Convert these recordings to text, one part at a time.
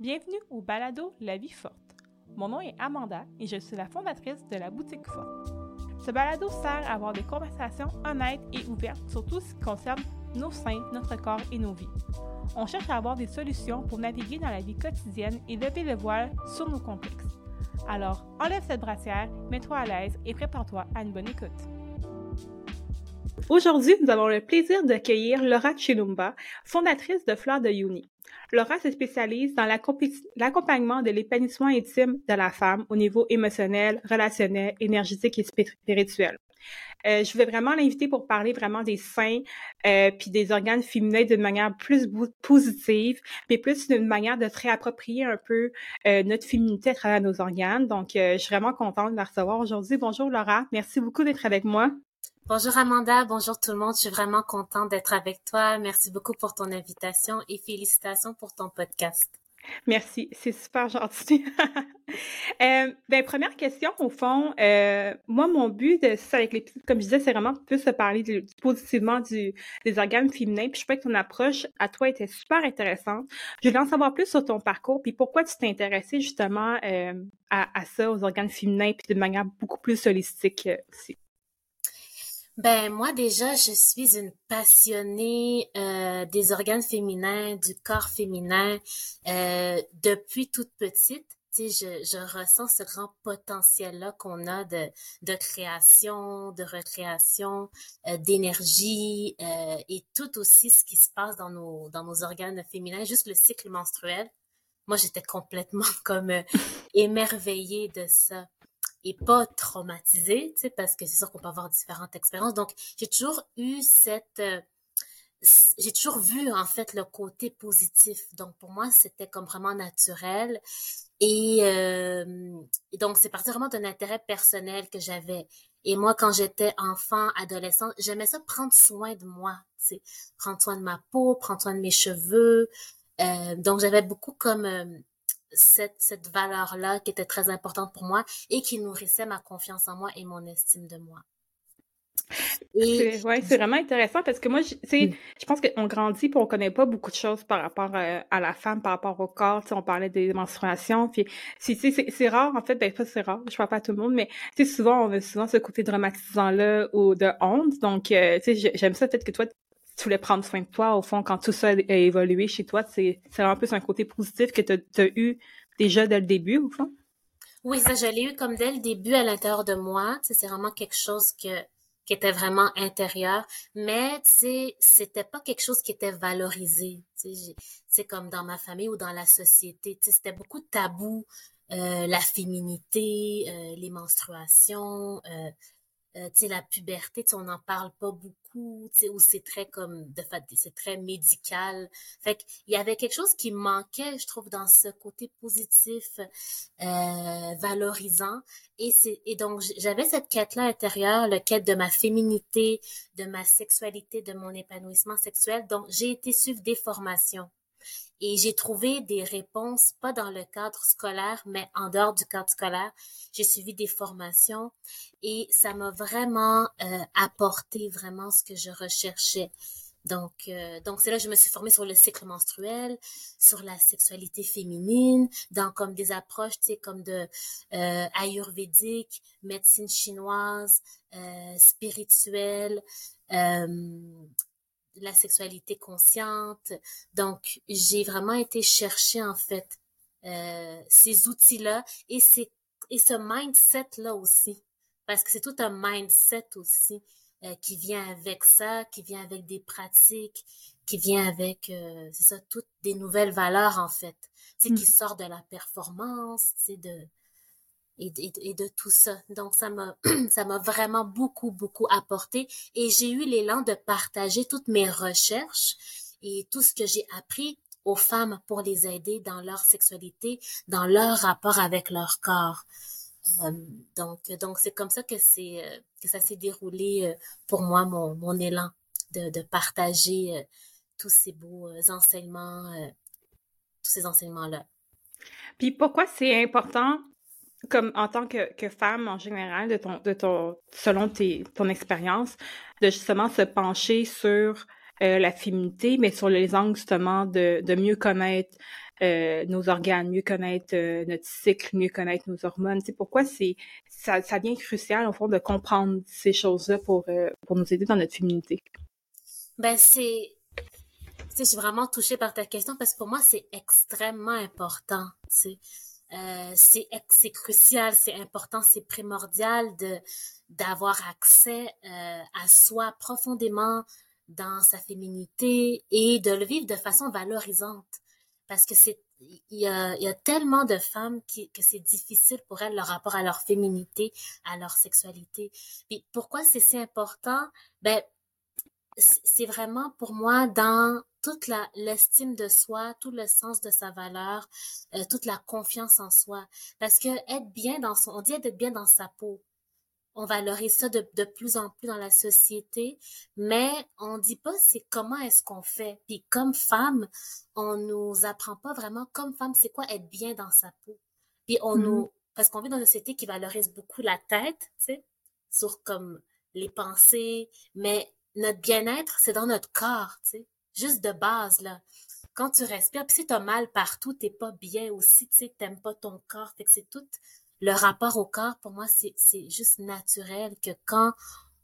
Bienvenue au balado La vie forte. Mon nom est Amanda et je suis la fondatrice de la boutique forte. Ce balado sert à avoir des conversations honnêtes et ouvertes sur tout ce qui concerne nos seins, notre corps et nos vies. On cherche à avoir des solutions pour naviguer dans la vie quotidienne et lever le voile sur nos complexes. Alors, enlève cette brassière, mets-toi à l'aise et prépare-toi à une bonne écoute. Aujourd'hui, nous avons le plaisir d'accueillir Laura Chilumba, fondatrice de Fleur de Uni. Laura se spécialise dans l'accompagnement de l'épanouissement intime de la femme au niveau émotionnel, relationnel, énergétique et spirituel. Euh, je vais vraiment l'inviter pour parler vraiment des seins euh, puis des organes féminins d'une manière plus positive, mais plus d'une manière de se réapproprier un peu euh, notre féminité à travers nos organes. Donc, je suis vraiment contente de la recevoir aujourd'hui. Bonjour Laura, merci beaucoup d'être avec moi. Bonjour Amanda, bonjour tout le monde. Je suis vraiment contente d'être avec toi. Merci beaucoup pour ton invitation et félicitations pour ton podcast. Merci, c'est super gentil. euh, ben, première question, au fond, euh, moi, mon but de ça avec comme je disais, c'est vraiment plus de parler du, positivement des organes féminins. Puis je crois que ton approche à toi était super intéressante. Je voulais en savoir plus sur ton parcours, puis pourquoi tu t'es intéressée justement euh, à, à, ça, aux organes féminins, puis de manière beaucoup plus holistique aussi. Ben moi déjà, je suis une passionnée euh, des organes féminins, du corps féminin euh, depuis toute petite. Tu sais, je, je ressens ce grand potentiel-là qu'on a de, de création, de recréation, euh, d'énergie euh, et tout aussi ce qui se passe dans nos, dans nos organes féminins, juste le cycle menstruel. Moi, j'étais complètement comme euh, émerveillée de ça et pas traumatisée, tu sais, parce que c'est sûr qu'on peut avoir différentes expériences. Donc, j'ai toujours eu cette, euh, j'ai toujours vu en fait le côté positif. Donc pour moi, c'était comme vraiment naturel. Et, euh, donc c'est parti vraiment d'un intérêt personnel que j'avais. Et moi, quand j'étais enfant, adolescente, j'aimais ça prendre soin de moi, tu sais, prendre soin de ma peau, prendre soin de mes cheveux. Euh, donc j'avais beaucoup comme euh, cette, cette valeur-là qui était très importante pour moi et qui nourrissait ma confiance en moi et mon estime de moi. Et... Ouais, c'est vraiment intéressant parce que moi, je, mm. je pense qu'on grandit et on connaît pas beaucoup de choses par rapport euh, à, la femme, par rapport au corps. on parlait des menstruations, puis c'est rare, en fait, ben pas c'est rare, je parle pas à tout le monde, mais souvent, on a souvent ce côté dramatisant-là ou de honte. Donc, euh, j'aime ça peut-être que toi, tu voulais prendre soin de toi, au fond, quand tout ça a évolué chez toi, c'est vraiment plus un côté positif que tu as, eu déjà dès le début, au fond? Oui, ça, je l'ai eu comme dès le début à l'intérieur de moi. C'est vraiment quelque chose que, qui était vraiment intérieur, mais c'était pas quelque chose qui était valorisé. C'est comme dans ma famille ou dans la société. C'était beaucoup de tabous. Euh, la féminité, euh, les menstruations, euh, la puberté, on n'en parle pas beaucoup, sais, où c'est très comme, c'est très médical. Fait qu'il y avait quelque chose qui manquait, je trouve, dans ce côté positif, euh, valorisant. Et c'est, et donc, j'avais cette quête-là intérieure, le quête de ma féminité, de ma sexualité, de mon épanouissement sexuel. Donc, j'ai été suivre des formations et j'ai trouvé des réponses, pas dans le cadre scolaire, mais en dehors du cadre scolaire. J'ai suivi des formations et ça m'a vraiment euh, apporté vraiment ce que je recherchais. Donc, euh, donc c'est là que je me suis formée sur le cycle menstruel, sur la sexualité féminine, dans comme des approches, tu sais, comme de euh, ayurvédique, médecine chinoise, spirituelle, la sexualité consciente. Donc, j'ai vraiment été chercher en fait euh, ces outils-là et, et ce mindset-là aussi. Parce que c'est tout un mindset aussi euh, qui vient avec ça, qui vient avec des pratiques, qui vient avec, euh, c'est ça, toutes des nouvelles valeurs en fait. C'est mmh. qui sort de la performance, c'est de et, de tout ça. Donc ça m'a ça m'a vraiment beaucoup beaucoup apporté et j'ai eu l'élan de partager toutes mes recherches et tout ce que j'ai appris aux femmes pour les aider dans leur sexualité, dans leur rapport avec leur corps. Euh, donc donc c'est comme ça que c'est euh, que ça s'est déroulé euh, pour moi mon mon élan de de partager tous ces beaux enseignements tous ces enseignements là. Puis pourquoi c'est important comme en tant que, que, femme en général, de ton, de ton, selon tes, ton expérience, de justement se pencher sur euh, la féminité, mais sur les angles justement de, de mieux connaître euh, nos organes, mieux connaître euh, notre cycle, mieux connaître nos hormones. C'est pourquoi c'est ça, ça devient crucial au fond de comprendre ces choses-là pour pour nous aider dans notre féminité? Ben c'est je suis vraiment touchée par ta question parce que pour moi c'est extrêmement important. Euh, c'est crucial, c'est important, c'est primordial d'avoir accès euh, à soi profondément dans sa féminité et de le vivre de façon valorisante. Parce que c'est il y a, y a tellement de femmes qui, que c'est difficile pour elles leur rapport à leur féminité, à leur sexualité. Puis pourquoi c'est si important? Ben, c'est vraiment pour moi dans toute la l'estime de soi, tout le sens de sa valeur, euh, toute la confiance en soi. Parce que être bien dans son, on dit être bien dans sa peau. On valorise ça de, de plus en plus dans la société, mais on dit pas c'est comment est-ce qu'on fait. Puis comme femme, on nous apprend pas vraiment comme femme c'est quoi être bien dans sa peau. Puis on nous, mm-hmm. parce qu'on vit dans une société qui valorise beaucoup la tête, tu sais, sur comme les pensées, mais notre bien-être, c'est dans notre corps, tu sais. Juste de base, là. Quand tu respires, puis si t'as mal partout, t'es pas bien aussi, tu sais, t'aimes pas ton corps. C'est tout le rapport au corps, pour moi, c'est, c'est juste naturel que quand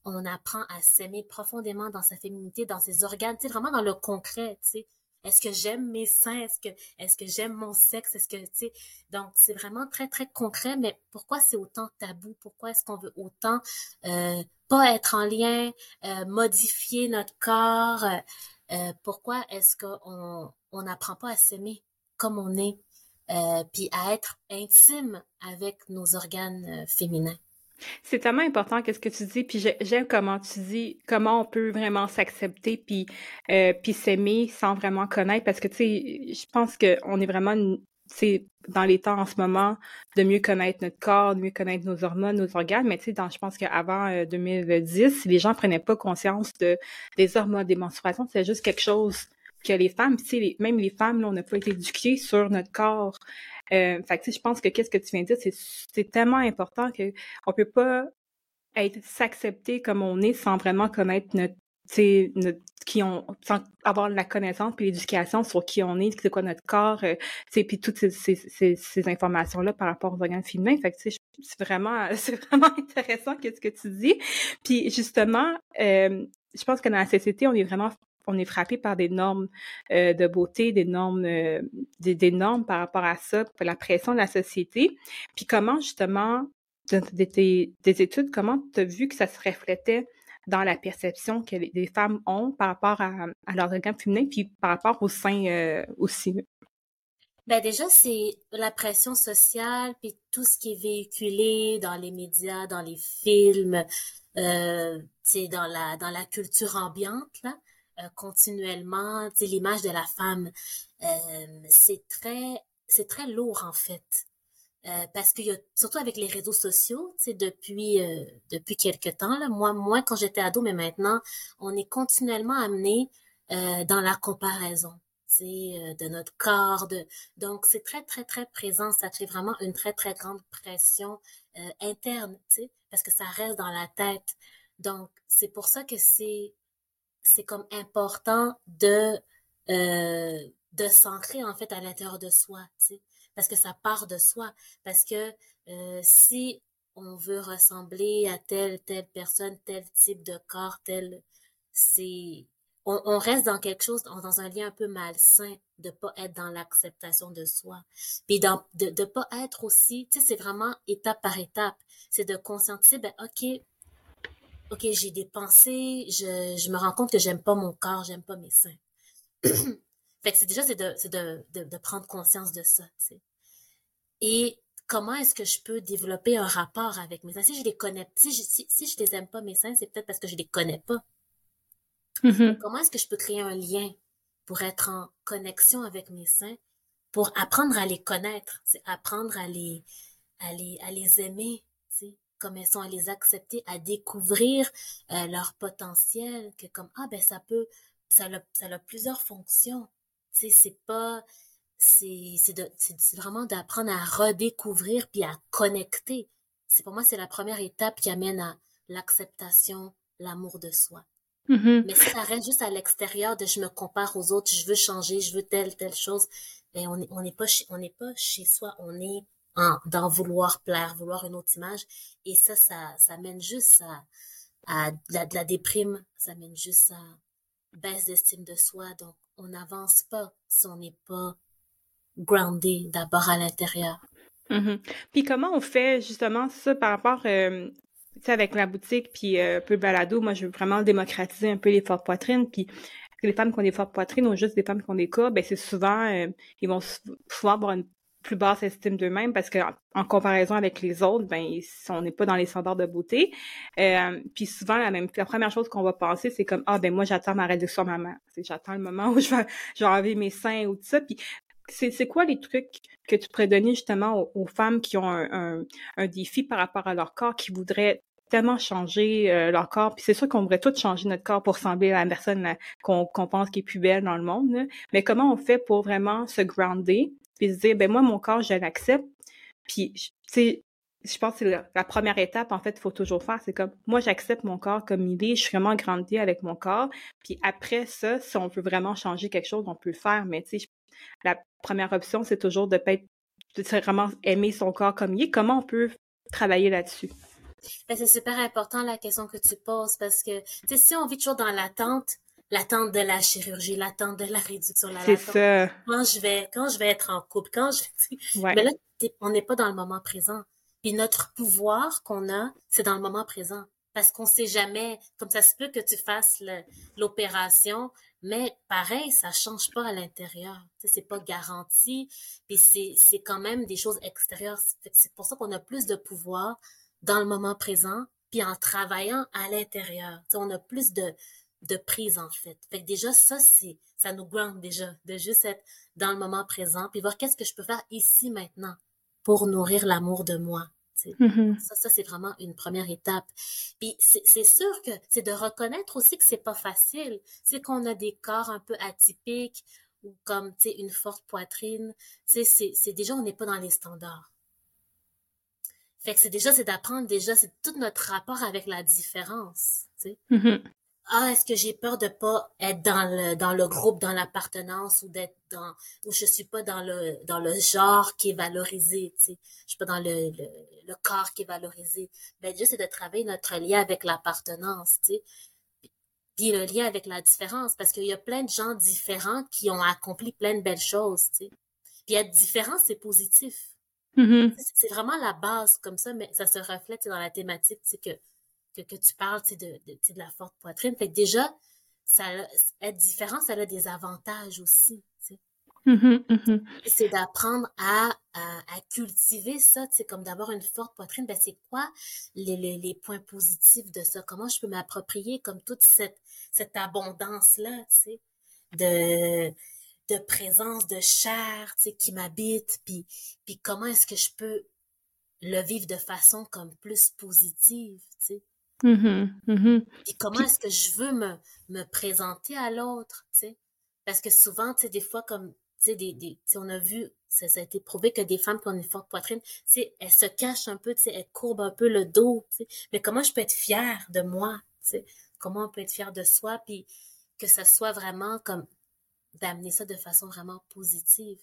on apprend à s'aimer profondément dans sa féminité, dans ses organes, tu sais, vraiment dans le concret, tu sais. Est-ce que j'aime mes seins? Est-ce que, est-ce que j'aime mon sexe? Est-ce que, tu sais, donc c'est vraiment très, très concret, mais pourquoi c'est autant tabou? Pourquoi est-ce qu'on veut autant, euh, pas être en lien, euh, modifier notre corps? Euh, euh pourquoi est-ce qu'on on n'apprend pas à s'aimer comme on est, euh, puis à être intime avec nos organes euh, féminins? C'est tellement important qu'est-ce que tu dis, puis j'aime comment tu dis comment on peut vraiment s'accepter puis euh, s'aimer sans vraiment connaître parce que tu sais, je pense qu'on est vraiment c'est dans les temps en ce moment de mieux connaître notre corps, de mieux connaître nos hormones, nos organes, mais tu sais, je pense qu'avant 2010, euh, les gens prenaient pas conscience de des hormones, des menstruations, c'est juste quelque chose que les femmes, tu sais, même les femmes, là, on n'a pas été éduquées sur notre corps. Euh, fait que, je pense que qu'est-ce que tu viens de dire, c'est, c'est tellement important que on peut pas être s'accepter comme on est sans vraiment connaître notre notre, qui ont sans avoir la connaissance puis l'éducation sur qui on est, c'est quoi notre corps, euh, puis toutes ces, ces, ces, informations là par rapport aux organes féminins. Fait que c'est vraiment c'est vraiment intéressant qu'est-ce que tu dis. Puis justement, euh, je pense que dans la société, on est vraiment on est frappé par des normes euh, de beauté, des normes, euh, des, normes par rapport à ça, la pression de la société. Puis comment justement, des, études, comment tu as vu que ça se reflétait dans la perception que les, femmes ont par rapport à, à leur organe féminin, puis par rapport au sein euh, aussi? Ben déjà, c'est la pression sociale, puis tout ce qui est véhiculé dans les médias, dans les films, euh, dans la dans la culture ambiante là. Euh, continuellement, l'image de la femme, euh, c'est très, c'est très lourd en fait. Euh, parce que y a, surtout avec les réseaux sociaux, tu depuis euh, depuis quelque temps là, moi moi quand j'étais ado, mais maintenant on est continuellement amené euh, dans la comparaison, tu de notre corps, de donc c'est très très très présent, ça crée vraiment une très très grande pression interne, tu sais, parce que ça reste dans la tête. Donc c'est pour ça que c'est c'est comme important de euh, de s'ancrer en fait à l'intérieur de soi, tu sais, parce que ça part de soi, parce que euh, si on veut ressembler à telle telle personne, tel type de corps, tel c'est on, reste dans quelque chose, dans un lien un peu malsain, de pas être dans l'acceptation de soi. Puis de, de pas être aussi, tu sais, c'est vraiment étape par étape. C'est de conscientiser, ben, OK, OK, j'ai des pensées, je, je me rends compte que j'aime pas mon corps, j'aime pas mes seins. fait que c'est déjà, c'est de, de, de, prendre conscience de ça, tu sais. Et comment est-ce que je peux développer un rapport avec mes seins? Si je les connais, si je, si, si je les aime pas, mes seins, c'est peut-être parce que je les connais pas. Mm-hmm. Comment est-ce que je peux créer un lien pour être en connexion avec mes seins, pour apprendre à les connaître, c'est apprendre à les, à les, à les aimer, comme elles sont à les accepter, à découvrir euh, leur potentiel, que comme ah ben ça peut, ça a, ça a plusieurs fonctions. Tu sais, c'est pas, c'est c'est vraiment d'apprendre à redécouvrir puis à connecter. C'est pour moi c'est la première étape qui amène à l'acceptation, l'amour de soi. Mm-hmm. Mais si ça reste juste à l'extérieur de je me compare aux autres, je veux changer, je veux telle, telle chose, ben on n'est on n'est pas, chez, on n'est pas chez soi, on est en, dans vouloir plaire, vouloir une autre image. Et ça, ça, ça mène juste à, à de, la, de la déprime, ça mène juste à baisse d'estime de soi. Donc, on n'avance pas si on n'est pas groundé d'abord à l'intérieur. Mm-hmm. Puis comment on fait justement ça par rapport euh, avec la boutique puis euh, un peu balado, moi je veux vraiment démocratiser un peu les fortes poitrines puis les femmes qui ont des fortes poitrines ou juste des femmes qui ont des cas, ben c'est souvent euh, ils vont souvent avoir une plus basse estime d'eux-mêmes parce que comparaison avec les autres, ben on n'est pas dans les standards de beauté. Euh, puis souvent la même la première chose qu'on va penser c'est comme ah ben moi j'attends ma réduction maman, j'attends le moment où je vais je vais enlever mes seins ou tout ça. Puis c'est quoi les trucs que tu pourrais donner justement aux, femmes qui ont un, défi par rapport à leur corps, qui voudraient tellement changer euh, leur corps? Puis c'est sûr qu'on voudrait tout changer notre corps pour ressembler à la personne qu'on pense qui est plus belle dans le monde. Mais comment on fait pour vraiment se grounder puis se dire, ben moi, mon corps, je l'accepte. Puis, tu sais, je pense que c'est la, première étape, en fait, il faut toujours faire. C'est comme, moi, j'accepte mon corps comme il est. Je suis vraiment grandi avec mon corps. Puis après ça, si on veut vraiment changer quelque chose, on peut le faire. Mais, tu sais, la première option, c'est toujours de peut-être vraiment aimer son corps comme il est. Comment on peut travailler là-dessus? Ben, c'est super important la question que tu poses parce que, si on vit toujours dans l'attente, l'attente de la chirurgie, l'attente de la réduction, la C'est ça. Quand je vais, quand je vais être en couple, quand je, ouais. mais là, on n'est pas dans le moment présent. Puis notre pouvoir qu'on a, c'est dans le moment présent. Parce qu'on sait jamais, comme ça se peut que tu fasses l'opération, mais pareil, ça change pas à l'intérieur. C'est pas garanti. Puis c'est, quand même des choses extérieures. C'est pour ça qu'on a plus de pouvoir dans le moment présent, puis en travaillant à l'intérieur. On a plus de, de prise en fait. Fait que déjà ça ça nous ground déjà de juste être dans le moment présent puis voir qu'est-ce que je peux faire ici maintenant pour nourrir l'amour de moi. Mm-hmm. Ça, ça c'est vraiment une première étape. Puis c'est sûr que c'est de reconnaître aussi que c'est pas facile. C'est qu'on a des corps un peu atypiques ou comme tu sais une forte poitrine. Tu sais c'est déjà on n'est pas dans les standards. Fait que c'est déjà c'est d'apprendre déjà c'est tout notre rapport avec la différence. Tu sais. Mm-hmm ah est-ce que j'ai peur de pas être dans le dans le groupe dans l'appartenance ou d'être dans ou je suis pas dans le dans le genre qui est valorisé tu sais. Je suis pas dans le, le, corps qui est valorisé. Ben juste c'est de travailler notre lien avec l'appartenance tu sais. Puis le lien avec la différence parce qu'il y a plein de gens différents qui ont accompli plein de belles choses tu sais. Puis être différent c'est positif. Mm-hmm. c'est vraiment la base comme ça mais ça se reflète dans la thématique c'est que que, que tu parles de, de, de, la forte poitrine. Fait que déjà, ça, être différent, ça a des avantages aussi. Mm-hmm, mm-hmm. C'est d'apprendre à, à, à, cultiver ça, c'est comme d'avoir une forte poitrine, ben c'est quoi les, les, les, points positifs de ça? Comment je peux m'approprier comme toute cette, cette abondance-là, de, de présence, de chair, tu sais, qui m'habite, puis, puis comment est-ce que je peux le vivre de façon comme plus positive, tu sais? Mm-hmm, mm-hmm. Puis comment est-ce que je veux me, me présenter à l'autre, tu sais? Parce que souvent, tu sais, des fois, comme, tu sais, des, des, on a vu, ça, ça, a été prouvé que des femmes qui ont une forte poitrine, tu sais, elles se cachent un peu, tu sais, elles courbent un peu le dos, tu sais. Mais comment je peux être fière de moi, tu sais? Comment on peut être fière de soi, puis que ça soit vraiment comme d'amener ça de façon vraiment positive?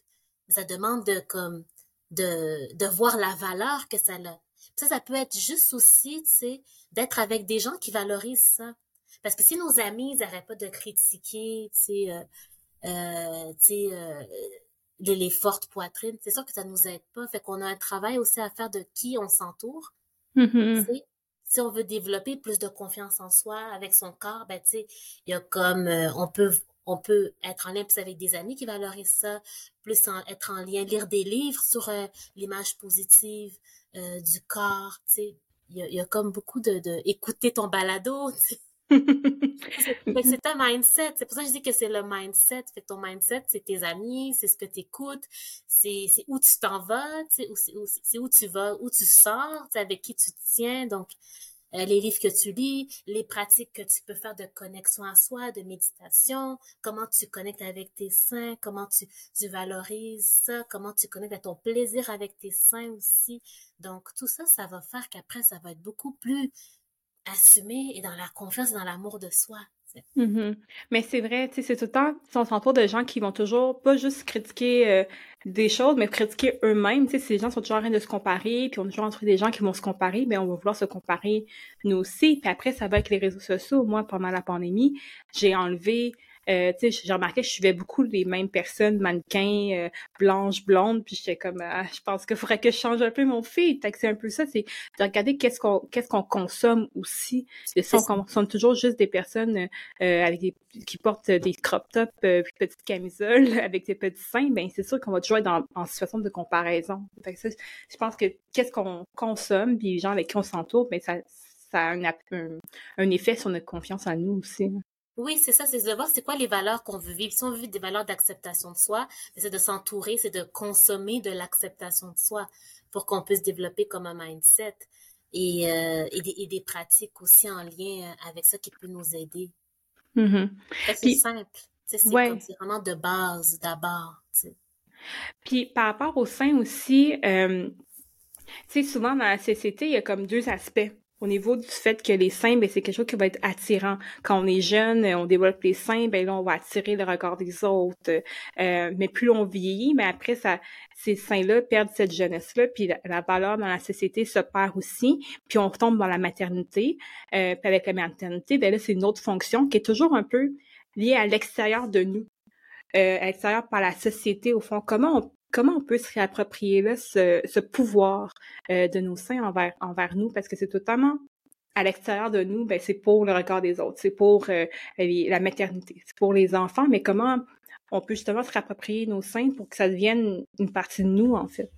Ça demande de, comme, de, de voir la valeur que ça a. Ça, ça peut être juste aussi, tu sais, d'être avec des gens qui valorisent ça. Parce que si nos amis, ils n'arrêtent pas de critiquer, tu sais, euh, euh, tu sais, euh, les, les, fortes poitrines, c'est sûr que ça nous aide pas. Fait qu'on a un travail aussi à faire de qui on s'entoure. Mm-hmm. Si on veut développer plus de confiance en soi avec son corps, ben tu sais, il y a comme on peut on peut être en lien plus avec des amis qui valorisent ça, plus être en lien, lire des livres sur l'image positive, euh, du corps, tu sais. Il y a, comme beaucoup de, de écouter ton balado, c'est un mindset. C'est pour ça que je dis que c'est le mindset. Fait ton mindset, c'est tes amis, c'est ce que tu écoutes, c'est où tu t'en vas, c'est où, où tu vas, où tu sors, avec qui tu te tiens. Donc, euh, les livres que tu lis, les pratiques que tu peux faire de connexion à soi, de méditation, comment tu connectes avec tes seins, comment tu, valorises ça, comment tu connectes à ton plaisir avec tes seins aussi. Donc, tout ça, ça va faire qu'après, ça va être beaucoup plus assumé et dans la confiance dans l'amour de soi. Mm-hmm. Mais c'est vrai, tu sais, c'est tout le temps, on s'entoure de gens qui vont toujours pas juste critiquer euh, des choses, mais critiquer eux-mêmes. Sais, ces gens sont toujours en train de se comparer, puis on est toujours entre des gens qui vont se comparer, mais on va vouloir se comparer nous aussi. Puis après, ça va avec les réseaux sociaux. Moi, pendant la pandémie, j'ai enlevé euh, tu sais, j'ai remarqué que je suivais beaucoup les mêmes personnes, mannequins, euh, blanches, blondes, puis j'étais comme, ah, je pense qu'il faudrait que je change un peu mon feed. c'est un peu ça, c'est de regarder qu'est-ce qu'on qu'est-ce qu'on consomme aussi. Ça, on consomme toujours juste des personnes euh, avec des, qui portent des crop tops, euh, petites camisoles, avec des petits seins. Ben c'est sûr qu'on va toujours être dans, en situation de comparaison. Fait que ça, je pense que qu'est-ce qu'on consomme, puis les gens avec qui on s'entoure, ben ça ça a un, un, un, effet sur notre confiance en nous aussi. Oui, c'est ça, c'est de voir c'est quoi les valeurs qu'on veut vivre. Si on veut vivre des valeurs d'acceptation de soi, c'est de s'entourer, c'est de consommer de l'acceptation de soi pour qu'on puisse développer comme un mindset et, euh, et, des, et, des, pratiques aussi en lien avec ça qui peut nous aider. Mm-hmm. C'est simple. C'est vraiment de base d'abord. Puis par rapport au sein aussi, euh, tu sais, souvent dans la société, il y a comme deux aspects au niveau du fait que les seins, ben, c'est quelque chose qui va être attirant. Quand on est jeune, on développe les seins, ben là, on va attirer le regard des autres. Euh, mais plus on vieillit, mais après, ça, ces seins-là perdent cette jeunesse-là, puis la, valeur dans la société se perd aussi, puis on retombe dans la maternité. Euh, avec la maternité, ben là, c'est une autre fonction qui est toujours un peu liée à l'extérieur de nous. Euh, à l'extérieur par la société, au fond. Comment on comment on peut se réapproprier ce, pouvoir euh, de nos seins envers, nous, parce que c'est totalement à l'extérieur de nous, ben, c'est pour le regard des autres, c'est pour euh, la maternité, c'est pour les enfants, mais comment on peut justement se réapproprier nos seins pour que ça devienne une partie de nous, en fait?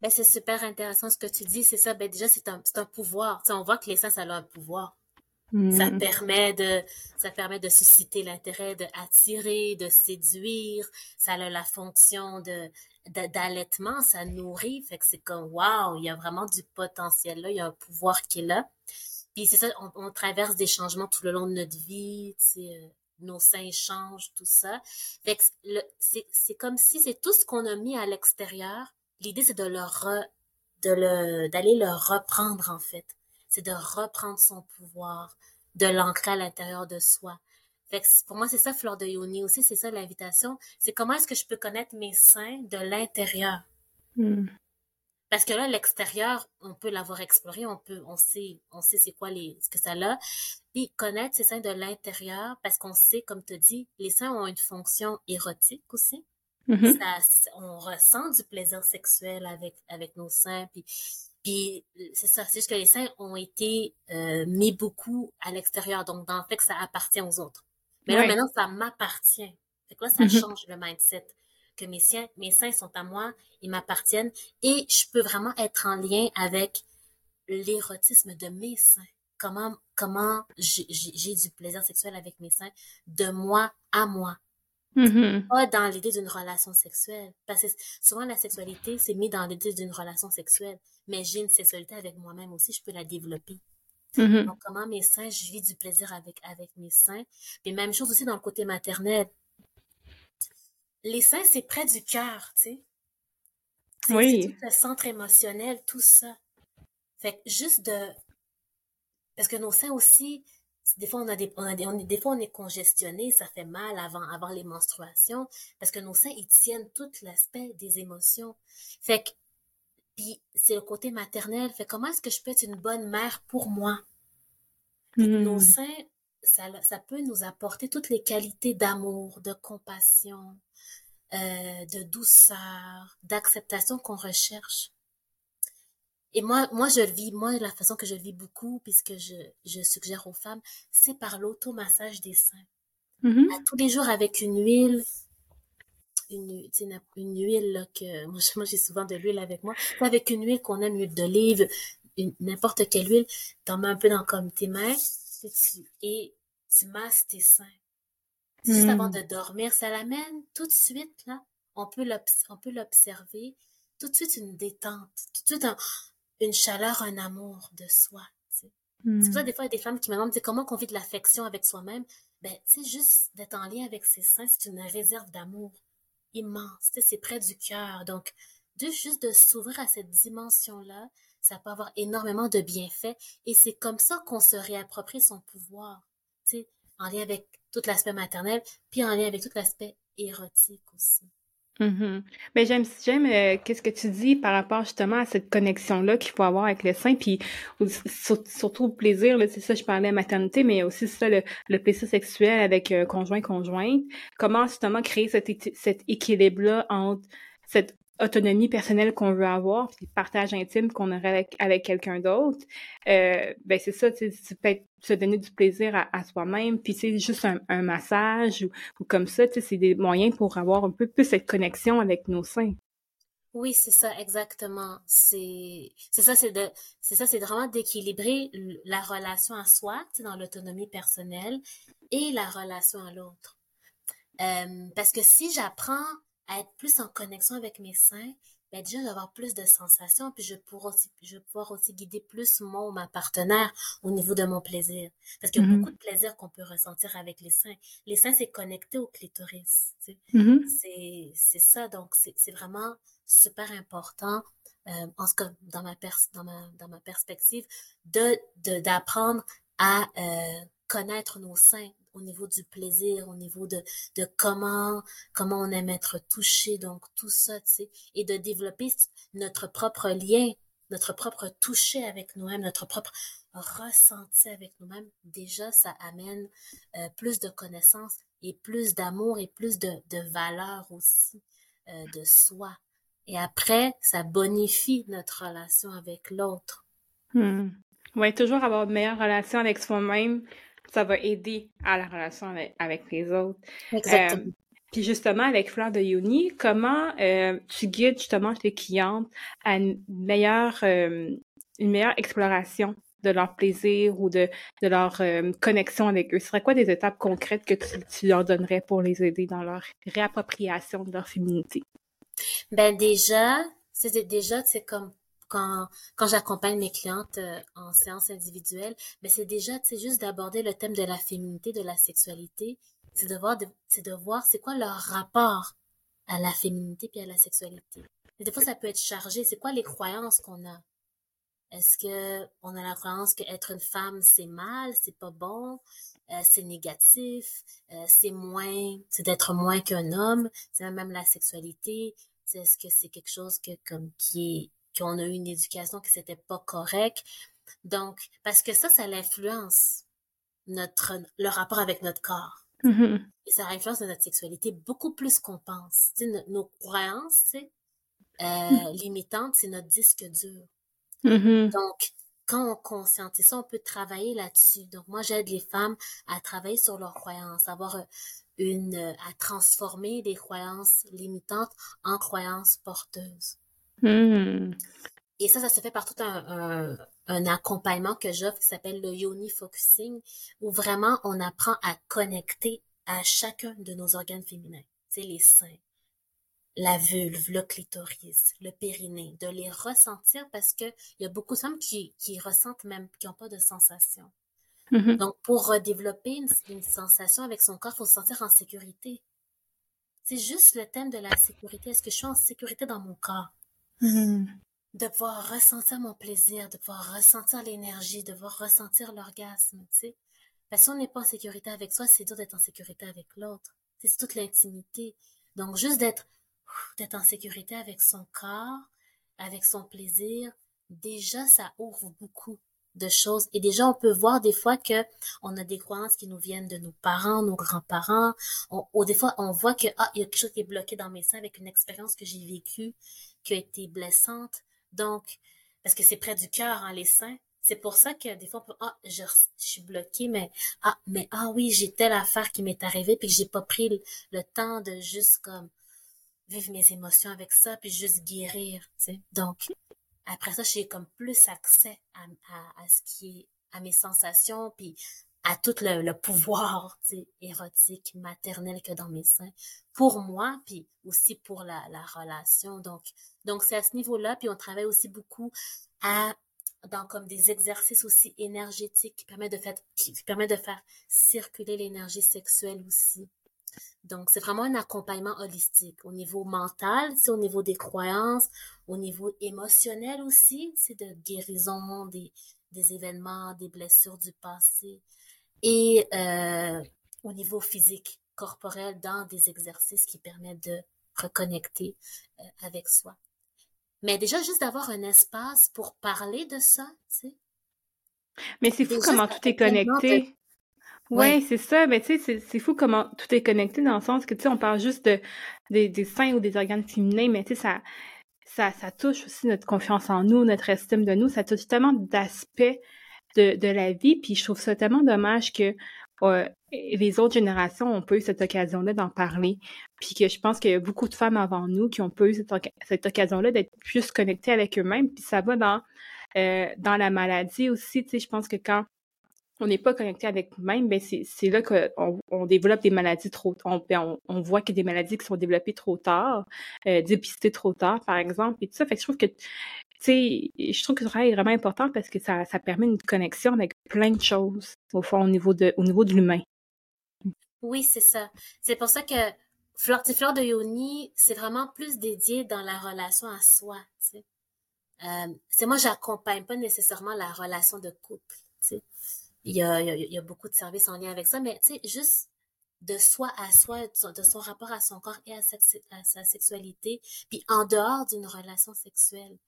Ben, c'est super intéressant ce que tu dis, c'est ça. Ben, déjà, c'est un, un pouvoir. on voit que les seins, ça a un pouvoir. Ça mm. permet de, ça permet de susciter l'intérêt, de attirer, de séduire. Ça a la fonction de, d'allaitement, ça nourrit. Fait que c'est comme, waouh, il y a vraiment du potentiel là, il y a un pouvoir qui est là. Puis c'est ça, on, traverse des changements tout le long de notre vie, tu sais, euh, nos seins changent, tout ça. Fait que c'est, c'est comme si c'est tout ce qu'on a mis à l'extérieur. L'idée, c'est de le de le, d'aller le reprendre, en fait c'est de reprendre son pouvoir, de l'ancrer à l'intérieur de soi. Fait que pour moi, c'est ça, Fleur de Yoni aussi, c'est ça l'invitation. C'est comment est-ce que je peux connaître mes seins de l'intérieur? Hmm. Parce que là, l'extérieur, on peut l'avoir exploré, on peut, on sait, on sait c'est quoi les, ce que ça a. Puis connaître ses seins de l'intérieur, parce qu'on sait, comme tu dis, les seins ont une fonction érotique aussi. Mm-hmm. Ça, on ressent du plaisir sexuel avec, avec nos seins. Puis puis c'est ça, c'est juste que les seins ont été euh, mis beaucoup à l'extérieur, donc dans le fait que ça appartient aux autres. Mais là maintenant ça m'appartient. Fait que là ça mm-hmm. change le mindset que mes seins, mes seins sont à moi, ils m'appartiennent et je peux vraiment être en lien avec l'érotisme de mes seins. Comment comment j'ai du plaisir sexuel avec mes seins de moi à moi. Mm-hmm. Pas dans l'idée d'une relation sexuelle. Parce que souvent, la sexualité, c'est mis dans l'idée d'une relation sexuelle. Mais j'ai une sexualité avec moi-même aussi, je peux la développer. Mm-hmm. Donc, comment mes seins, je vis du plaisir avec, avec mes seins. Et même chose aussi dans le côté maternel. Les seins, c'est près du cœur, tu sais. Oui. Tout le centre émotionnel, tout ça. Fait que juste de... Parce que nos seins aussi, des fois on a des, on a des, on est, des fois on est congestionné, ça fait mal avant, avant les menstruations, parce que nos seins ils tiennent tout l'aspect des émotions. Fait que puis c'est le côté maternel. Fait comment est-ce que je peux être une bonne mère pour moi? Nos hmm. seins, ça, ça peut nous apporter toutes les qualités d'amour, de compassion, euh, de douceur, d'acceptation qu'on recherche. Et moi, moi, je le vis, moi, la façon que je le vis beaucoup, puisque je, je suggère aux femmes, c'est par l'automassage des seins. Mm-hmm. À tous les jours avec une huile, une, une, une huile là, que moi, j'ai souvent de l'huile avec moi. Avec une huile qu'on aime, une huile d'olive, n'importe quelle huile, t'en mets un peu dans comme tes mains et tu masses tes seins. Juste avant mm. de dormir, ça l'amène tout de suite là. On peut l'observer, tout de suite une détente, tout de suite un, une chaleur, un amour de soi. C'est pour ça, mm. des fois, il y a des femmes qui me demandent comment on vit de l'affection avec soi-même? Ben, tu sais, juste d'être en lien avec ses seins, c'est une réserve d'amour immense. c'est près du cœur. Donc, de juste de s'ouvrir à cette dimension-là, ça peut avoir énormément de bienfaits. Et c'est comme ça qu'on se réapproprie son pouvoir. Tu sais, en lien avec tout l'aspect maternel, puis en lien avec tout l'aspect érotique aussi. Mm-hmm. Mais j'aime j'aime euh, qu'est-ce que tu dis par rapport justement à cette connexion là qu'il faut avoir avec le sein puis surtout le plaisir là c'est ça je parlais maternité mais aussi ça le, le plaisir sexuel avec euh, conjoint conjointe comment justement créer cet, cet équilibre là entre cette autonomie personnelle qu'on veut avoir, puis partage intime qu'on aurait avec, quelqu'un d'autre, euh, ben c'est ça, tu peut se donner du plaisir à, soi-même, puis c'est juste un, massage ou, comme ça, tu sais, c'est des moyens pour avoir un peu plus cette connexion avec nos seins. Oui, c'est ça, exactement. C'est, c'est ça, c'est de, c'est ça, c'est vraiment d'équilibrer la relation à soi, tu sais, dans l'autonomie personnelle et la relation à l'autre. Euh, parce que si j'apprends être plus en connexion avec mes seins, ben déjà d'avoir plus de sensations, puis je pourrais aussi, je vais pouvoir aussi guider plus mon ma partenaire au niveau de mon plaisir. Parce qu'il y a mm-hmm. beaucoup de plaisir qu'on peut ressentir avec les seins. Les seins, c'est connecté au clitoris. Tu sais. Mm-hmm. C'est, c'est ça, donc c'est, c'est vraiment super important, euh, en ce cas, dans ma, pers dans ma, dans ma perspective, de, de, d'apprendre à euh, connaître nos seins, au niveau du plaisir, au niveau de, comment on aime être touché, donc tout ça, tu sais, et de développer notre propre lien, notre propre toucher avec nous-mêmes, notre propre ressenti avec nous-mêmes, déjà, ça amène euh, plus de connaissances et plus d'amour et plus de, de valeur aussi euh, de soi. Et après, ça bonifie notre relation avec l'autre. Hmm. Oui, toujours avoir une meilleure relation avec soi-même, ça va aider à la relation avec, les autres. Exactement. Euh, puis justement, avec Fleur de Yoni, comment euh, tu guides justement tes clientes à une meilleure, euh, une meilleure exploration de leur plaisir ou de, de leur connexion avec eux? Ce serait quoi des étapes concrètes que tu, tu, leur donnerais pour les aider dans leur réappropriation de leur féminité? Ben déjà, c'est déjà, c'est comme quand, quand j'accompagne mes clientes euh, en séance individuelle, mais c'est déjà, c'est juste d'aborder le thème de la féminité, de la sexualité. C'est de voir, c'est de voir c'est quoi leur rapport à la féminité puis à la sexualité. Et des fois, ça peut être chargé. C'est quoi les croyances qu'on a? Est-ce que on a la croyance qu'être une femme, c'est mal, c'est pas bon, euh, c'est négatif, euh, c'est moins, c'est d'être moins qu'un homme, c'est même la sexualité. Est-ce que c'est quelque chose que, comme, qui est qu'on a eu une éducation qui c'était pas correct. Donc, parce que ça, ça l'influence notre, le rapport avec notre corps. Mm-hmm. Et ça influence notre sexualité beaucoup plus qu'on pense. nos, croyances, euh, limitantes, c'est notre disque dur. Mm-hmm. Donc, quand on conscientise ça, on peut travailler là-dessus. Donc, moi, j'aide les femmes à travailler sur leurs croyances, avoir euh, une, euh, à transformer des croyances limitantes en croyances porteuses. Hmm. Et ça, ça se fait par tout un, un, accompagnement que j'offre qui s'appelle le Yoni Focusing, où vraiment on apprend à connecter à chacun de nos organes féminins. C'est les seins, la vulve, le clitoris, le périnée, de les ressentir parce que il y a beaucoup de femmes qui, qui ressentent même, qui n'ont pas de sensation. Mm-hmm. Donc, pour développer une, une, sensation avec son corps, il faut se sentir en sécurité. C'est juste le thème de la sécurité. Est-ce que je suis en sécurité dans mon corps? De pouvoir ressentir mon plaisir, de pouvoir ressentir l'énergie, de pouvoir ressentir l'orgasme, tu sais. Parce si on n'est pas en sécurité avec soi, c'est dur d'être en sécurité avec l'autre. C'est toute l'intimité. Donc, juste d'être, d'être en sécurité avec son corps, avec son plaisir, déjà, ça ouvre beaucoup de choses. Et déjà, on peut voir des fois que on a des croyances qui nous viennent de nos parents, nos grands-parents. ou des fois, on voit que, ah, il y a quelque chose qui est bloqué dans mes seins avec une expérience que j'ai vécue qui a été blessante. Donc, parce que c'est près du cœur, hein, les seins. C'est pour ça que des fois, ah, je, suis bloquée, mais, ah, mais, ah oui, j'ai telle affaire qui m'est arrivée, puis que j'ai pas pris le, temps de juste comme vivre mes émotions avec ça, puis juste guérir, tu sais. Donc, après ça, j'ai comme plus accès à, à, à, ce qui est, à mes sensations, puis à tout le, pouvoir érotique, maternel que dans mes seins, pour moi, puis aussi pour la, la relation. Donc, c'est à ce niveau-là, puis on travaille aussi beaucoup dans comme des exercices aussi énergétiques qui permettent de faire, qui permettent de faire circuler l'énergie sexuelle aussi. Donc, c'est vraiment un accompagnement holistique au niveau mental, c'est au niveau des croyances, au niveau émotionnel aussi, c'est de guérison des, des événements, des blessures du passé, et euh, au niveau physique, corporel, dans des exercices qui permettent de reconnecter euh, avec soi. Mais déjà, juste d'avoir un espace pour parler de ça, tu sais. Mais c'est fou comment tout est connecté. Oui, c'est ça. Mais tu sais, c'est fou comment tout est connecté dans le sens que, tu sais, on parle juste de, des seins ou des organes féminins, mais tu sais, ça, ça, touche aussi notre confiance en nous, notre estime de nous. Ça touche tellement d'aspects de, de la vie. Puis je trouve ça tellement dommage que euh, les autres générations ont pas eu cette occasion-là d'en parler. Puis que je pense qu'il y a beaucoup de femmes avant nous qui ont pas eu cette, cette occasion-là d'être plus connectées avec eux-mêmes. Puis ça va dans, euh, dans la maladie aussi. Tu sais, je pense que quand on n'est pas connecté avec nous-mêmes, ben c'est là qu'on on développe des maladies trop ben, on, on voit qu'il y a des maladies qui sont développées trop tard, euh, trop tard, par exemple, et tout ça. Fait que je trouve que tu sais, je trouve que travail est vraiment important parce que ça, ça permet une connexion avec plein de choses, au fond, au niveau de, au niveau de l'humain. Oui, c'est ça. C'est pour ça que Fleur, Fleur de Yoni, c'est vraiment plus dédié dans la relation à soi. Euh, c'est moi, j'accompagne pas nécessairement la relation de couple, il y a, y a beaucoup de services en lien avec ça, mais tu sais, juste de soi à soi, de son rapport à son corps et à sa, sexualité, puis en dehors d'une relation sexuelle.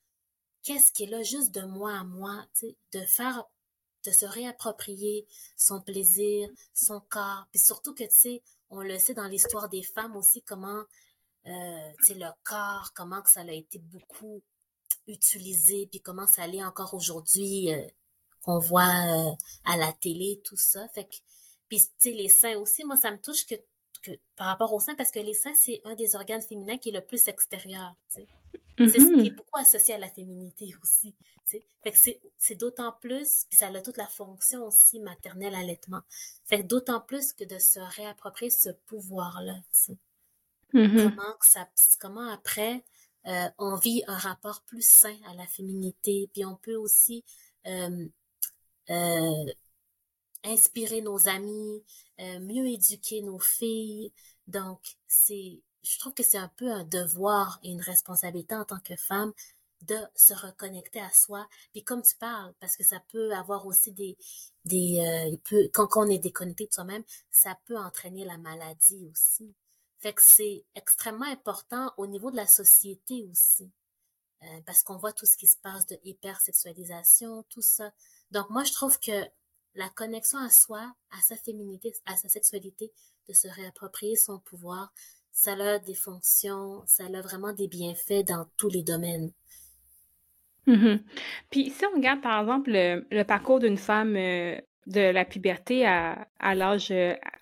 Qu'est-ce qui est là juste de moi à moi, de faire, de se réapproprier son plaisir, son corps, puis surtout que, tu sais, on le sait dans l'histoire des femmes aussi, comment, euh, tu sais, le corps, comment que ça a été beaucoup utilisé, puis comment ça l'est encore aujourd'hui, euh, qu'on voit euh, à la télé, tout ça. Fait que, puis, tu sais, les seins aussi, moi, ça me touche que, que par rapport aux seins, parce que les seins, c'est un des organes féminins qui est le plus extérieur. C'est ce qui est mm-hmm. beaucoup associé à la féminité aussi, tu sais. Fait que c'est d'autant plus, puis ça a toute la fonction aussi maternelle allaitement. Fait que d'autant plus que de se réapproprier ce pouvoir-là, tu sais. Mm-hmm. Comment que ça, comment après, euh, on vit un rapport plus sain à la féminité, puis on peut aussi euh, inspirer nos amis, euh, mieux éduquer nos filles. Donc, c'est, je trouve que c'est un peu un devoir et une responsabilité en tant que femme de se reconnecter à soi. Puis comme tu parles, parce que ça peut avoir aussi des, des, euh, peut, quand, on est déconnecté de soi-même, ça peut entraîner la maladie aussi. Fait que c'est extrêmement important au niveau de la société aussi. Euh, parce qu'on voit tout ce qui se passe de hypersexualisation, tout ça. Donc moi, je trouve que la connexion à soi, à sa féminité, à sa sexualité, de se réapproprier son pouvoir, ça a des fonctions, ça a vraiment des bienfaits dans tous les domaines. Mm-hmm. Puis si on regarde par exemple le, parcours d'une femme euh, de la puberté à, l'âge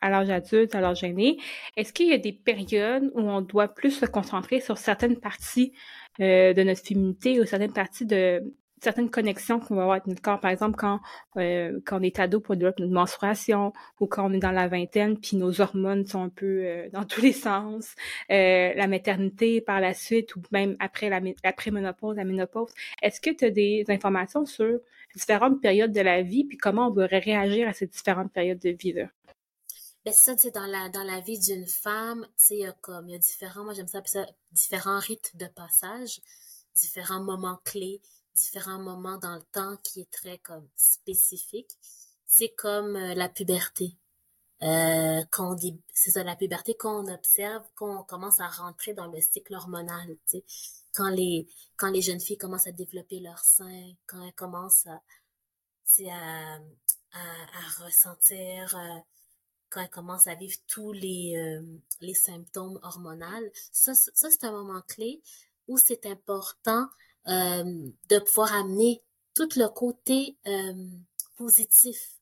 adulte, à l'âge aîné, est-ce qu'il y a des périodes où on doit plus se concentrer sur certaines parties euh, de notre féminité ou certaines parties de certaines connexions qu'on va avoir avec notre corps. Par exemple, quand, euh, quand on est ado pour développer notre menstruation ou quand on est dans la vingtaine, puis nos hormones sont un peu euh, dans tous les sens, euh, la maternité par la suite ou même après la, la la ménopause. Est-ce que tu as des informations sur différentes périodes de la vie puis comment on devrait réagir à ces différentes périodes de vie-là? Ben ça, dans la, vie d'une femme, tu il y a comme, différents, moi j'aime ça, différents rites de passage, différents moments clés, différents moments dans le temps qui est très comme spécifique. C'est comme euh, la puberté. Euh, quand c'est ça la puberté qu'on observe quand on commence à rentrer dans le cycle hormonal tu sais quand les quand les jeunes filles commencent à développer leur sein quand elles commencent à à, à, à ressentir euh, quand elle commence à vivre tous les, euh, les symptômes hormonaux. Ça, ça c'est un moment clé où c'est important de pouvoir amener tout le côté euh, positif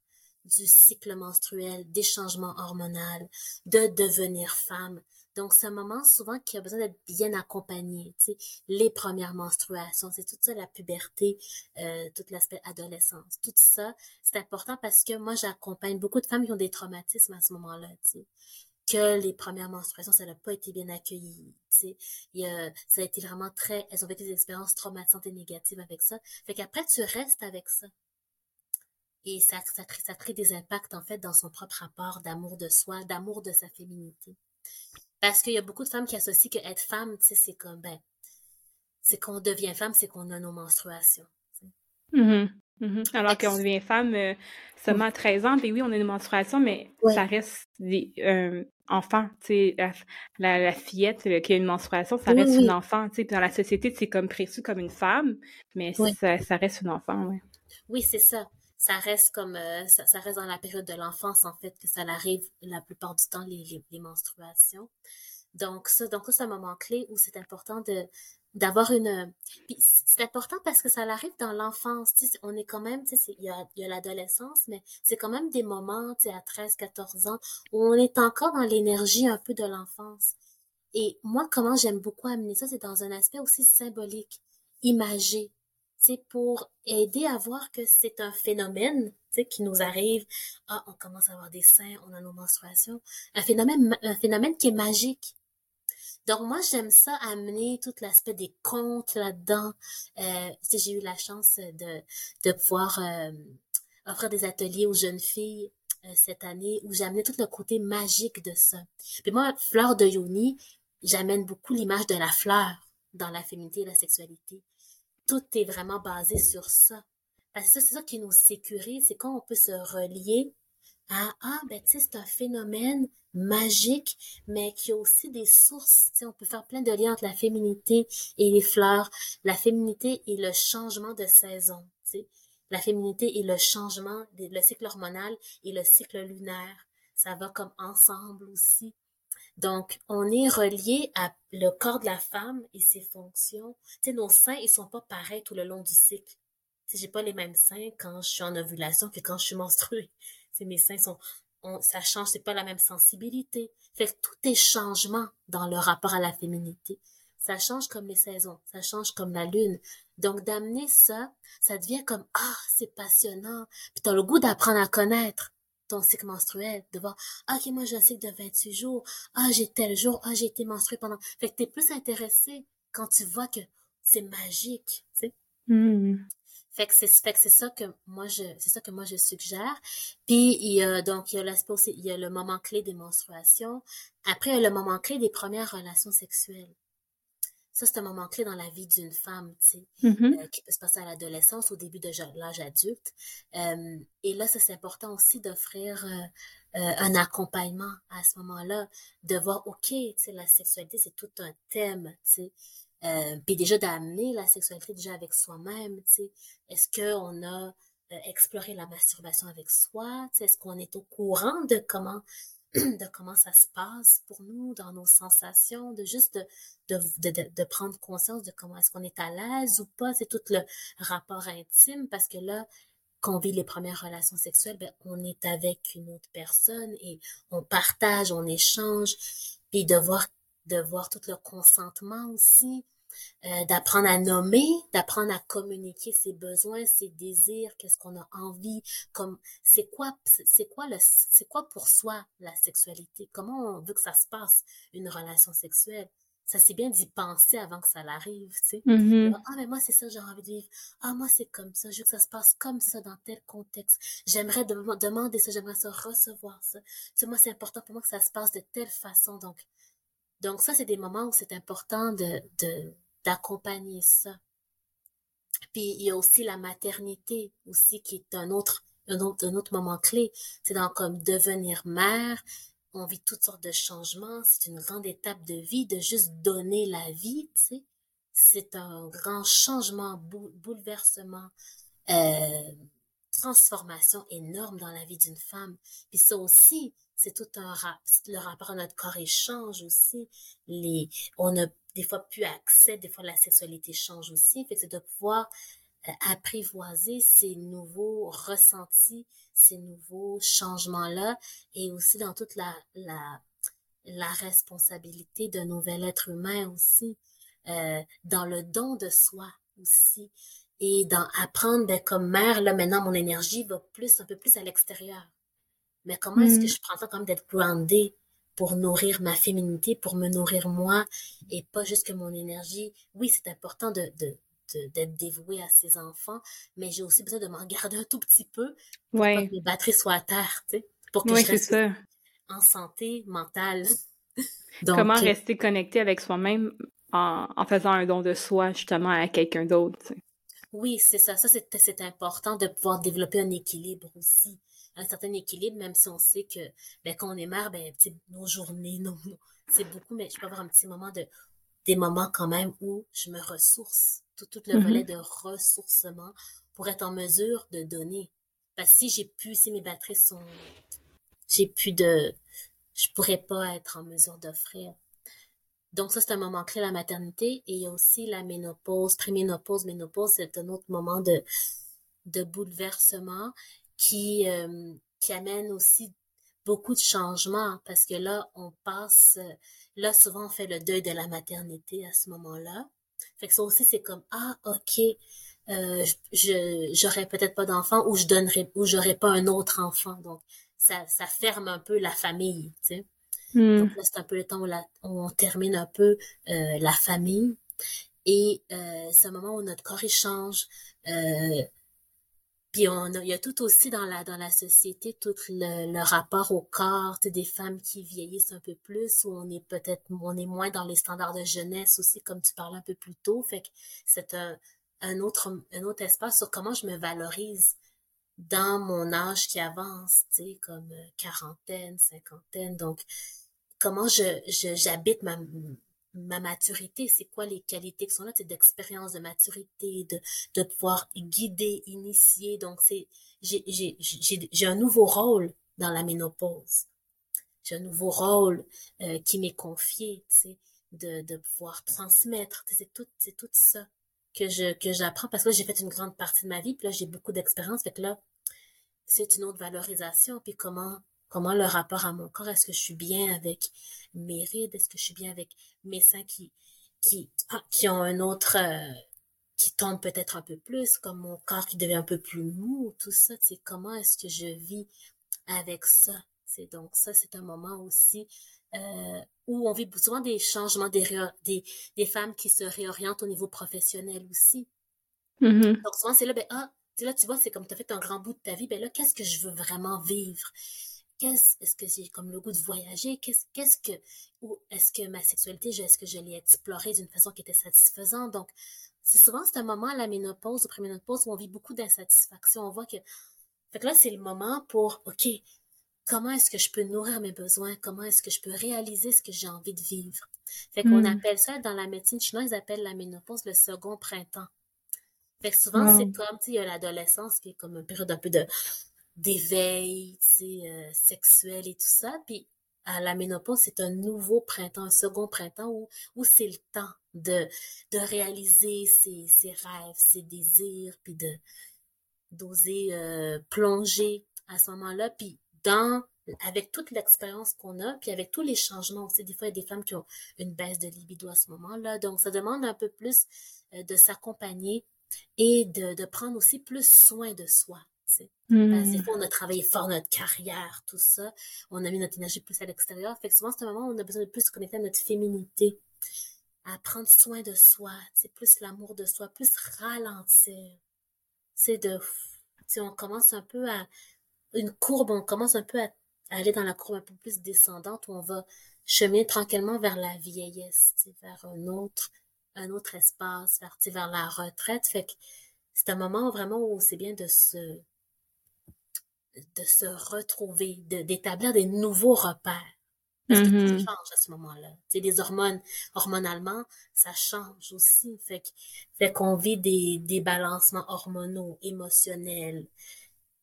du cycle menstruel, des changements hormonaux, de devenir femme, donc, c'est un moment souvent qui a besoin d'être bien accompagné. Tu sais, les premières menstruations, c'est tout ça, la puberté, euh, tout l'aspect adolescence, tout ça, c'est important parce que moi, j'accompagne beaucoup de femmes qui ont des traumatismes à ce moment-là. Tu sais que les premières menstruations, ça n'a pas été bien accueilli. Sais. ça a été vraiment très... Elles ont vécu des expériences traumatisantes et négatives avec ça. Fait qu'après, tu restes avec ça. Et ça, ça, crée, ça crée des impacts, en fait, dans son propre rapport d'amour de soi, d'amour de sa féminité. Parce qu'il y a beaucoup de femmes qui associent que être femme, tu sais, c'est comme, ben, c'est qu'on devient femme, c'est qu'on a nos menstruations. Mm-hmm. Alors qu'on devient femme euh, seulement à 13 ans, puis oui, on a une menstruation, mais ça reste des euh, enfants, tu sais, la, la, fillette qui a une menstruation, ça reste une enfant, tu sais, dans la société, c'est comme préçu comme une femme, mais ça, ça, reste une enfant, oui. Oui, c'est ça. Ça reste comme, euh, ça, ça, reste dans la période de l'enfance, en fait, que ça arrive la plupart du temps, les, les, les menstruations. Donc ça, donc c'est un moment clé où c'est important de d'avoir une c'est important parce que ça arrive dans l'enfance on est quand même tu sais il y a, y a l'adolescence mais c'est quand même des moments tu sais à 13 14 ans où on est encore dans l'énergie un peu de l'enfance. Et moi comment j'aime beaucoup amener ça c'est dans un aspect aussi symbolique imagé c'est pour aider à voir que c'est un phénomène qui nous arrive. Ah on commence à avoir des seins on a nos menstruations. Un phénomène un phénomène qui est magique donc moi j'aime ça amener tout l'aspect des contes là-dedans. Euh, j'ai eu la chance de, de pouvoir euh, offrir des ateliers aux jeunes filles euh, cette année où j'amenais tout le côté magique de ça. Puis moi, fleur de Yoni, j'amène beaucoup l'image de la fleur dans la féminité et la sexualité. Tout est vraiment basé sur ça. Parce que c'est ça qui nous sécurise, c'est quand on peut se relier à ah ben tu sais c'est un phénomène magique, mais qui a aussi des sources. on peut faire plein de liens entre la féminité et les fleurs, la féminité et le changement de saison. La féminité et le changement, le cycle hormonal et le cycle lunaire. Ça va comme ensemble aussi. Donc, on est relié à le corps de la femme et ses fonctions. Tu nos seins, ils sont pas pareils tout le long du cycle. Tu j'ai pas les mêmes seins quand je suis en ovulation que quand je suis menstruée. Mes seins sont ça change, c'est pas la même sensibilité. Fait que tout est changement dans le rapport à la féminité. Ça change comme les saisons, ça change comme la lune. Donc d'amener ça, ça devient comme ah, c'est passionnant. Puis t'as le goût d'apprendre à connaître ton cycle menstruel, de voir ah, ok moi j'ai un cycle de 28 jours, ah j'ai tel jour, ah j'ai été menstruée pendant. Fait que t'es plus intéressé quand tu vois que c'est magique, tu. Mmh. Fait que c'est fait que c'est ça que moi je c'est ça que moi je suggère. Puis il y a donc il y a l'aspect aussi il y a le moment clé des menstruations. Après il y a le moment clé des premières relations sexuelles. Ça c'est un moment clé dans la vie d'une femme, tu sais, mm-hmm. euh, qui peut se passer à l'adolescence, au début de l'âge adulte. Euh, et là ça c'est important aussi d'offrir euh, un accompagnement à ce moment-là, de voir ok, tu sais la sexualité c'est tout un thème, tu sais. Euh, puis déjà d'amener la sexualité déjà avec soi-même, tu sais. Est-ce qu'on a euh, exploré la masturbation avec soi? Est-ce qu'on est au courant de comment de comment ça se passe pour nous dans nos sensations, de juste de, de, de, de prendre conscience de comment est-ce qu'on est à l'aise ou pas, c'est tout le rapport intime parce que là, quand on vit les premières relations sexuelles, ben, on est avec une autre personne et on partage, on échange, puis de voir de voir tout le consentement aussi, euh, d'apprendre à nommer, d'apprendre à communiquer ses besoins, ses désirs, qu'est-ce qu'on a envie, comme c'est quoi, c'est quoi le, c'est quoi pour soi la sexualité, comment on veut que ça se passe une relation sexuelle? Ça c'est bien d'y penser avant que ça l'arrive, tu sais. Mm-hmm. Ah mais moi c'est ça j'ai envie de vivre. Ah moi c'est comme ça, je veux que ça se passe comme ça dans tel contexte. J'aimerais demander ça, j'aimerais ça recevoir ça. Tu sais moi c'est important pour moi que ça se passe de telle façon donc donc ça, c'est des moments où c'est important de, d'accompagner ça. Puis il y a aussi la maternité aussi qui est un autre un autre, un autre moment clé. C'est dans comme devenir mère. On vit toutes sortes de changements. C'est une grande étape de vie de juste donner la vie, tu sais. C'est un grand changement, bouleversement, euh, transformation énorme dans la vie d'une femme. Puis ça aussi, c'est tout un rap, le rapport à notre corps échange aussi. Les, on a des fois plus accès, des fois la sexualité change aussi. Fait que c'est de pouvoir euh, apprivoiser ces nouveaux ressentis, ces nouveaux changements-là, et aussi dans toute la, la, la responsabilité d'un nouvel être humain aussi, euh, dans le don de soi aussi, et dans apprendre, ben, comme mère, là, maintenant, mon énergie va plus, un peu plus à l'extérieur. Mais comment est-ce que mm. je prends ça comme d'être groundée pour nourrir ma féminité, pour me nourrir moi, et pas juste que mon énergie? Oui, c'est important de, d'être dévouée à ses enfants, mais j'ai aussi besoin de m'en garder un tout petit peu pour que mes batteries soient à terre, tu sais, pour que je reste en santé mentale. Comment euh, rester connecté avec soi-même en, en, faisant un don de soi justement à quelqu'un d'autre. Oui, c'est ça. Ça, c'est important de pouvoir développer un équilibre aussi. Un certain équilibre, même si on sait que ben, quand on est mère, ben, nos journées, non, c'est beaucoup, mais je peux avoir un petit moment de des moments quand même où je me ressource, tout, tout le volet mm-hmm. de ressourcement pour être en mesure de donner. Parce que si j'ai plus, si mes batteries sont, j'ai plus de, je pourrais pas être en mesure d'offrir. Donc ça, c'est un moment clé, la maternité. Et il y a aussi la ménopause, préménopause, ménopause, c'est un autre moment de, de bouleversement qui, euh, qui amène aussi beaucoup de changements parce que là, on passe, là, souvent, on fait le deuil de la maternité à ce moment-là. Fait que ça aussi, c'est comme, ah, ok, euh, je, j'aurais peut-être pas d'enfant ou je donnerai, ou j'aurais pas un autre enfant. Donc, ça, ça ferme un peu la famille, tu sais. Hmm. Donc là, c'est un peu le temps où, on termine un peu euh, la famille. Et euh, c'est un moment où notre corps échange. Euh, on il y a tout aussi dans la société tout le, rapport au corps, des femmes qui vieillissent un peu plus, où on est peut-être on est moins dans les standards de jeunesse aussi, comme tu parlais un peu plus tôt. Fait que c'est un, un autre un autre espace sur comment je me valorise dans mon âge qui avance, tu sais, comme euh, quarantaine, cinquantaine. Donc, comment je j'habite ma ma maturité, c'est quoi les qualités qui sont là, c'est d'expérience, de maturité, de, pouvoir guider, initier. Donc, c'est, j'ai, j'ai, un nouveau rôle dans la ménopause. J'ai un nouveau rôle euh, qui m'est confié, tu sais, de, pouvoir transmettre. C'est tout, c'est tout ça que je, que j'apprends parce que j'ai fait une grande partie de ma vie, puis là, j'ai beaucoup d'expérience. Fait que là, c'est une autre valorisation. Puis comment Comment le rapport à mon corps, est-ce que je suis bien avec mes rides, est-ce que je suis bien avec mes seins qui, qui, ah, qui ont un autre, euh, qui tombent peut-être un peu plus, comme mon corps qui devient un peu plus mou, tout ça, c'est comment est-ce que je vis avec ça? C'est donc ça, c'est un moment aussi euh, où on vit souvent des changements, des, des, des femmes qui se réorientent au niveau professionnel aussi. Mm-hmm. Donc souvent, c'est là, ben, ah, là, tu vois, c'est comme tu as fait un grand bout de ta vie, ben là, qu'est-ce que je veux vraiment vivre? Qu'est-ce est-ce que j'ai comme le goût de voyager? Qu'est-ce qu'est-ce que ou est-ce que ma sexualité est-ce que je l'ai explorée d'une façon qui était satisfaisante? Donc c'est souvent c'est un moment à la ménopause ou préménopause où on vit beaucoup d'insatisfaction. On voit que fait que là c'est le moment pour ok comment est-ce que je peux nourrir mes besoins? Comment est-ce que je peux réaliser ce que j'ai envie de vivre? Fait qu'on hmm. appelle ça dans la médecine chinoise ils appellent la ménopause le second printemps. Fait que souvent c'est comme tu il y a l'adolescence qui est comme une période un peu de d'éveil, euh, sexuel et tout ça. Puis à la ménopause, c'est un nouveau printemps, un second printemps où, où c'est le temps de, de réaliser ses, ses rêves, ses désirs, puis d'oser euh, plonger à ce moment-là. Puis dans avec toute l'expérience qu'on a, puis avec tous les changements aussi, des fois, il y a des femmes qui ont une baisse de libido à ce moment-là. Donc, ça demande un peu plus euh, de s'accompagner et de, de prendre aussi plus soin de soi. Mmh. Des fois, on a travaillé fort notre carrière, tout ça. On a mis notre énergie plus à l'extérieur. Fait que souvent, c'est un moment où on a besoin de plus se connecter à notre féminité, à prendre soin de soi, c'est plus l'amour de soi, plus ralentir. C'est de, si on commence un peu à, une courbe, on commence un peu à, aller dans la courbe un peu plus descendante où on va cheminer tranquillement vers la vieillesse, vers un autre, un autre espace, vers, vers la retraite. Fait que c'est un moment vraiment où c'est bien de se, de se retrouver, d'établir des nouveaux repères. Parce que tout mm-hmm. change à ce moment-là. Tu sais, les hormones, hormonalement, ça change aussi. Fait fait qu'on vit des, des balancements hormonaux, émotionnels,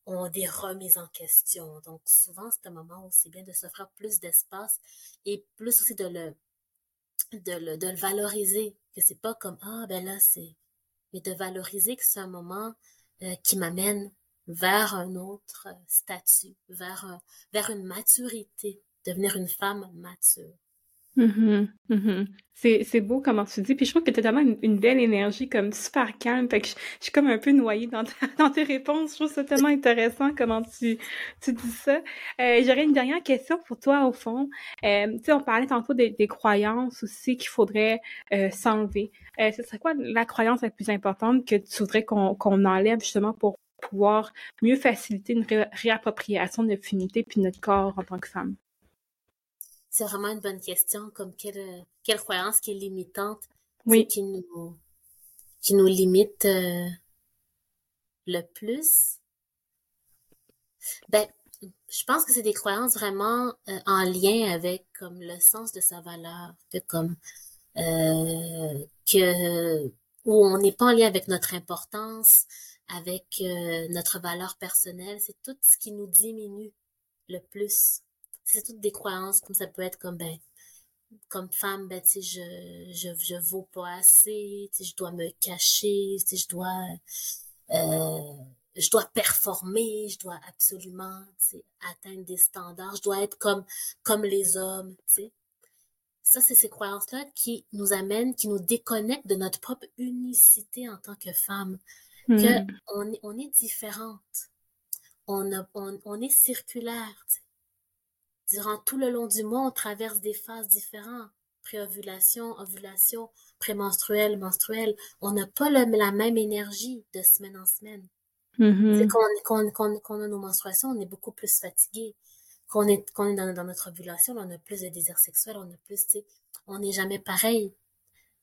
on des remises en question. Donc, souvent, c'est un moment où c'est bien de s'offrir plus d'espace et plus aussi de le, de le, de le valoriser. Que c'est pas comme, ah, ben là, c'est, mais de valoriser que c'est un moment euh, qui m'amène vers un autre statut, vers, vers une maturité, devenir une femme mature. Mm-hmm, mm-hmm. C'est, beau comment tu dis, puis je trouve que tu as tellement une, belle énergie, comme super calme, fait que je, suis comme un peu noyée dans, dans tes réponses, je trouve ça tellement intéressant comment tu, tu dis ça. Euh, j'aurais une dernière question pour toi, au fond. Euh, tu sais, on parlait tantôt des, des croyances aussi qu'il faudrait euh, s'enlever. Euh, ce serait quoi la croyance la plus importante que tu voudrais qu'on, qu'on enlève justement pour pouvoir mieux faciliter une réappropriation de notre féminité puis notre corps en tant que femme? C'est vraiment une bonne question, comme quelle, quelle croyance qui est limitante, oui. qui nous, qui nous limite euh, le plus, ben, je pense que c'est des croyances vraiment euh, en lien avec comme le sens de sa valeur, que comme euh, que où on n'est pas en lien avec notre importance, avec euh, notre valeur personnelle, c'est tout ce qui nous diminue le plus. C'est toutes des croyances comme ça peut être comme ben comme femme ben tu je je je vaux pas assez, tu je dois me cacher, tu je dois euh, je dois performer, je dois absolument atteindre des standards, je dois être comme comme les hommes, tu sais. Ça, c'est ces croyances-là qui nous amènent, qui nous déconnectent de notre propre unicité en tant que femme. Hmm. Que on, est, on est différente. On, a, on, on est circulaire. Durant tout le long du mois, on traverse des phases différentes. Préovulation, ovulation, prémenstruelle, menstruelle. On n'a pas la même énergie de semaine en semaine. Mm-hmm. Quand, quand, quand, on a nos menstruations, on est beaucoup plus fatigué. Quand on est, quand on est dans, dans, notre ovulation, on a plus de désir sexuel, on a plus, on n'est jamais pareil.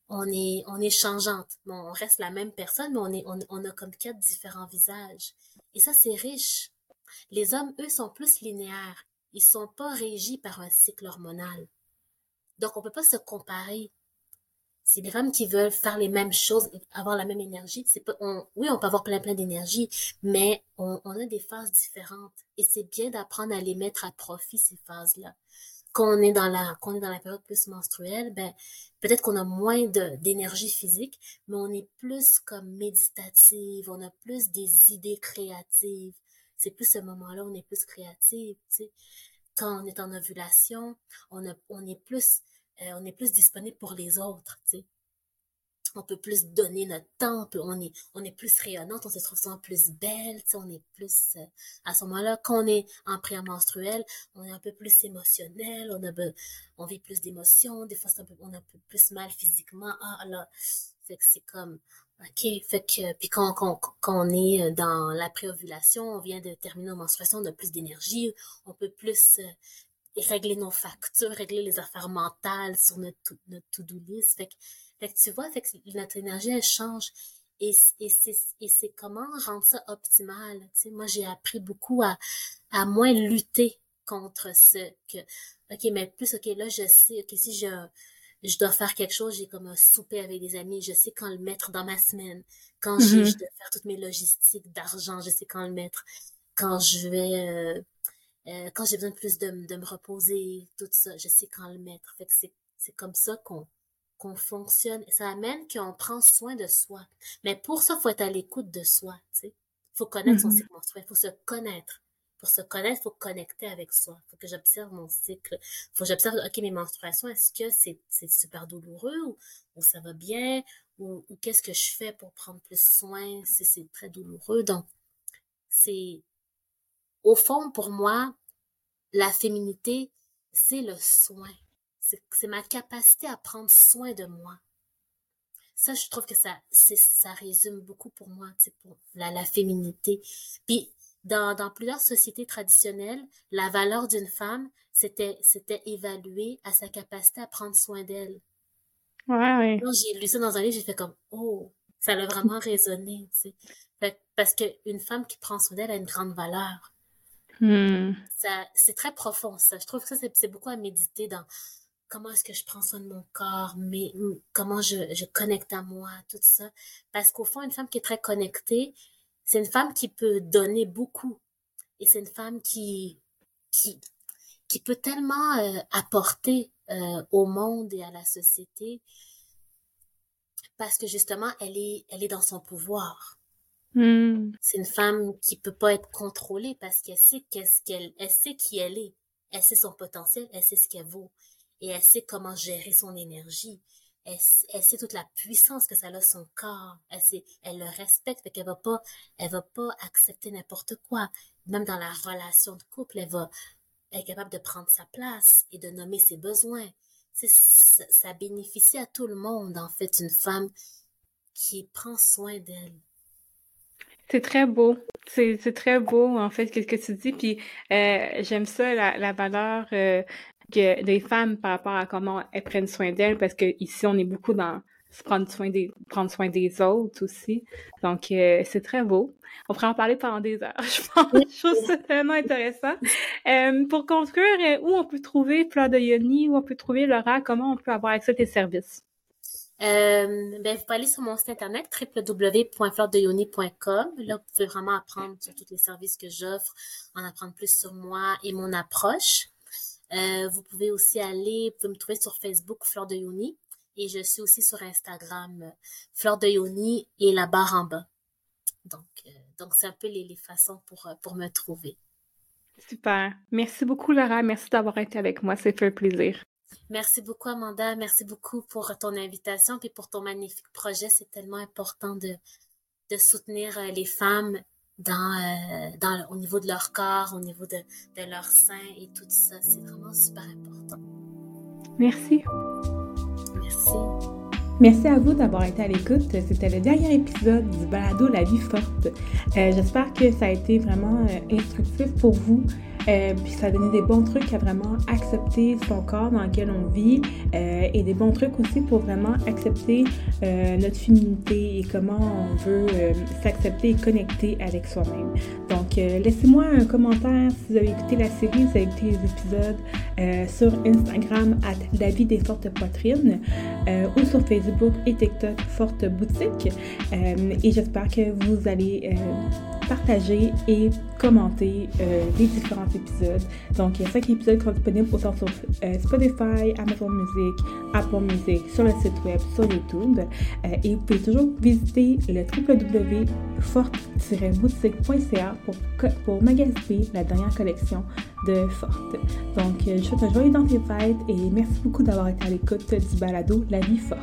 On est, on est changeante. On reste la même personne, mais on est, on, a comme quatre différents visages. Et ça, c'est riche. Les hommes, eux, sont plus linéaires. Ils sont pas régis par un cycle hormonal. Donc, on peut pas se comparer c'est des femmes qui veulent faire les mêmes choses, avoir la même énergie. C'est pas, oui, on peut avoir plein plein d'énergie, mais on, on, a des phases différentes. Et c'est bien d'apprendre à les mettre à profit ces phases-là. Quand on est dans la, quand on est dans la période plus menstruelle, ben peut-être qu'on a moins d'énergie physique, mais on est plus comme méditative, on a plus des idées créatives. C'est plus ce moment-là, on est plus créative. Tu sais. Quand on est en ovulation, on a, on est plus euh, on est plus disponible pour les autres, tu sais. On peut plus donner notre temps, on, est, plus rayonnante, on se trouve souvent plus belle, on est plus, euh, à ce moment-là, quand on est en prémenstruel, on est un peu plus émotionnel, on a, vit plus d'émotions, des fois, on a un peu plus mal physiquement, ah là, fait que c'est comme, OK, fait que, puis quand, on est dans la préovulation, on vient de terminer nos menstruations, on a plus d'énergie, on peut plus euh, régler nos factures, régler les affaires mentales sur notre, to-do list. Fait que tu vois, fait que notre énergie, elle change. Et, et c'est, comment rendre ça optimal. Tu sais, moi, j'ai appris beaucoup à, à moins lutter contre ce que, OK, mais plus, OK, là, je sais, OK, si je, je dois faire quelque chose, j'ai comme un souper avec des amis, je sais quand le mettre dans ma semaine. Quand mm-hmm. je dois faire toutes mes logistiques d'argent, je sais quand le mettre. Quand je vais, euh, euh, quand j'ai besoin de plus de, de, me reposer, tout ça, je sais quand le mettre. Fait que c'est comme ça qu'on, qu'on fonctionne. Ça amène qu'on prend soin de soi. Mais pour ça, faut être à l'écoute de soi, tu sais. Faut connaître son mm-hmm. cycle menstruel, faut se connaître. Pour se connaître, faut connecter avec soi. Faut que j'observe mon cycle. Faut que j'observe, OK, mes menstruations, est-ce que c'est, c'est super douloureux ou, ou ça va bien? Ou, ou qu'est-ce que je fais pour prendre plus soin si c'est très douloureux? Donc, c'est, au fond, pour moi, la féminité, c'est le soin. C'est ma capacité à prendre soin de moi. Ça, je trouve que ça, ça résume beaucoup pour moi, pour la, la féminité. Puis, dans, dans plusieurs sociétés traditionnelles, la valeur d'une femme, c'était, c'était évalué à sa capacité à prendre soin d'elle. Ouais, ouais. Quand j'ai lu ça dans un livre, j'ai fait comme, oh, ça a vraiment résonné, tu sais. Parce qu'une femme qui prend soin d'elle a une grande valeur. Hmm. Ça, c'est très profond, ça. Je trouve que ça, c'est, beaucoup à méditer dans comment est-ce que je prends soin de mon corps, mais comment je, je connecte à moi, tout ça. Parce qu'au fond, une femme qui est très connectée, c'est une femme qui peut donner beaucoup. Et c'est une femme qui, qui, qui peut tellement euh, apporter euh, au monde et à la société parce que justement, elle est, elle est dans son pouvoir. Hmm. C'est une femme qui peut pas être contrôlée parce qu'elle sait qu'est-ce qu'elle, elle sait qui elle est, elle sait son potentiel, elle sait ce qu'elle vaut et elle sait comment gérer son énergie. Elle, sait toute la puissance que ça a son corps. Elle le respecte, qu'elle va pas, elle va pas accepter n'importe quoi. Même dans la relation de couple, elle va, elle est capable de prendre sa place et de nommer ses besoins. Ça, bénéficie à tout le monde, en fait, une femme qui prend soin d'elle. C'est très beau. C'est très beau, en fait, ce que tu dis. Puis euh, j'aime ça, la, la valeur euh, que des femmes par rapport à comment elles prennent soin d'elles, parce que ici, on est beaucoup dans se prendre soin des, prendre soin des autres aussi. Donc, euh, c'est très beau. On pourrait en parler pendant des heures, je pense. je trouve ça tellement intéressant. Euh, pour conclure, euh, où on peut trouver Fleur de Yoni, où on peut trouver Laura, comment on peut avoir accès à tes services? Euh, ben, vous pouvez aller sur mon site internet www.fleurdeyoni.com. Là, vous pouvez vraiment apprendre sur tous les services que j'offre, en apprendre plus sur moi et mon approche. Euh, vous pouvez aussi aller, vous pouvez me trouver sur Facebook Fleur de Yoni et je suis aussi sur Instagram Fleur de Yoni et la barre en bas. Donc, euh, donc c'est un peu les, les façons pour, pour me trouver. Super. Merci beaucoup, Laura. Merci d'avoir été avec moi. C'est fait plaisir. Merci beaucoup, Amanda. Merci beaucoup pour ton invitation et pour ton magnifique projet. C'est tellement important de, de soutenir euh, les femmes dans, euh, dans, au niveau de leur corps, au niveau de, de leur sein et tout ça. C'est vraiment super important. Merci. Merci. Merci à vous d'avoir été à l'écoute. C'était le dernier épisode du balado La vie forte. Euh, J'espère que ça a été vraiment euh, instructif pour vous. Euh, puis ça a donné des bons trucs à vraiment accepter son corps dans lequel on vit et des bons trucs aussi pour vraiment accepter notre féminité et comment on veut s'accepter et connecter avec soi-même. Donc laissez-moi un commentaire si vous avez écouté la série, si vous avez écouté les épisodes sur Instagram à la vie des fortes poitrines ou sur Et TikTok Forte Boutique. et j'espère que vous allez partager et commenter euh, les différents épisodes. Donc, il y a cinq épisodes qui disponibles autant sur euh, Spotify, Amazon Music, Apple Music, sur le site web, sur YouTube. Euh, et vous pouvez toujours visiter le www.forte-boutique.ca pour, pour magasiner la dernière collection de Forte. Donc, je vous souhaite un joyeux dans tes fêtes et merci beaucoup d'avoir été à l'écoute du balado La vie forte.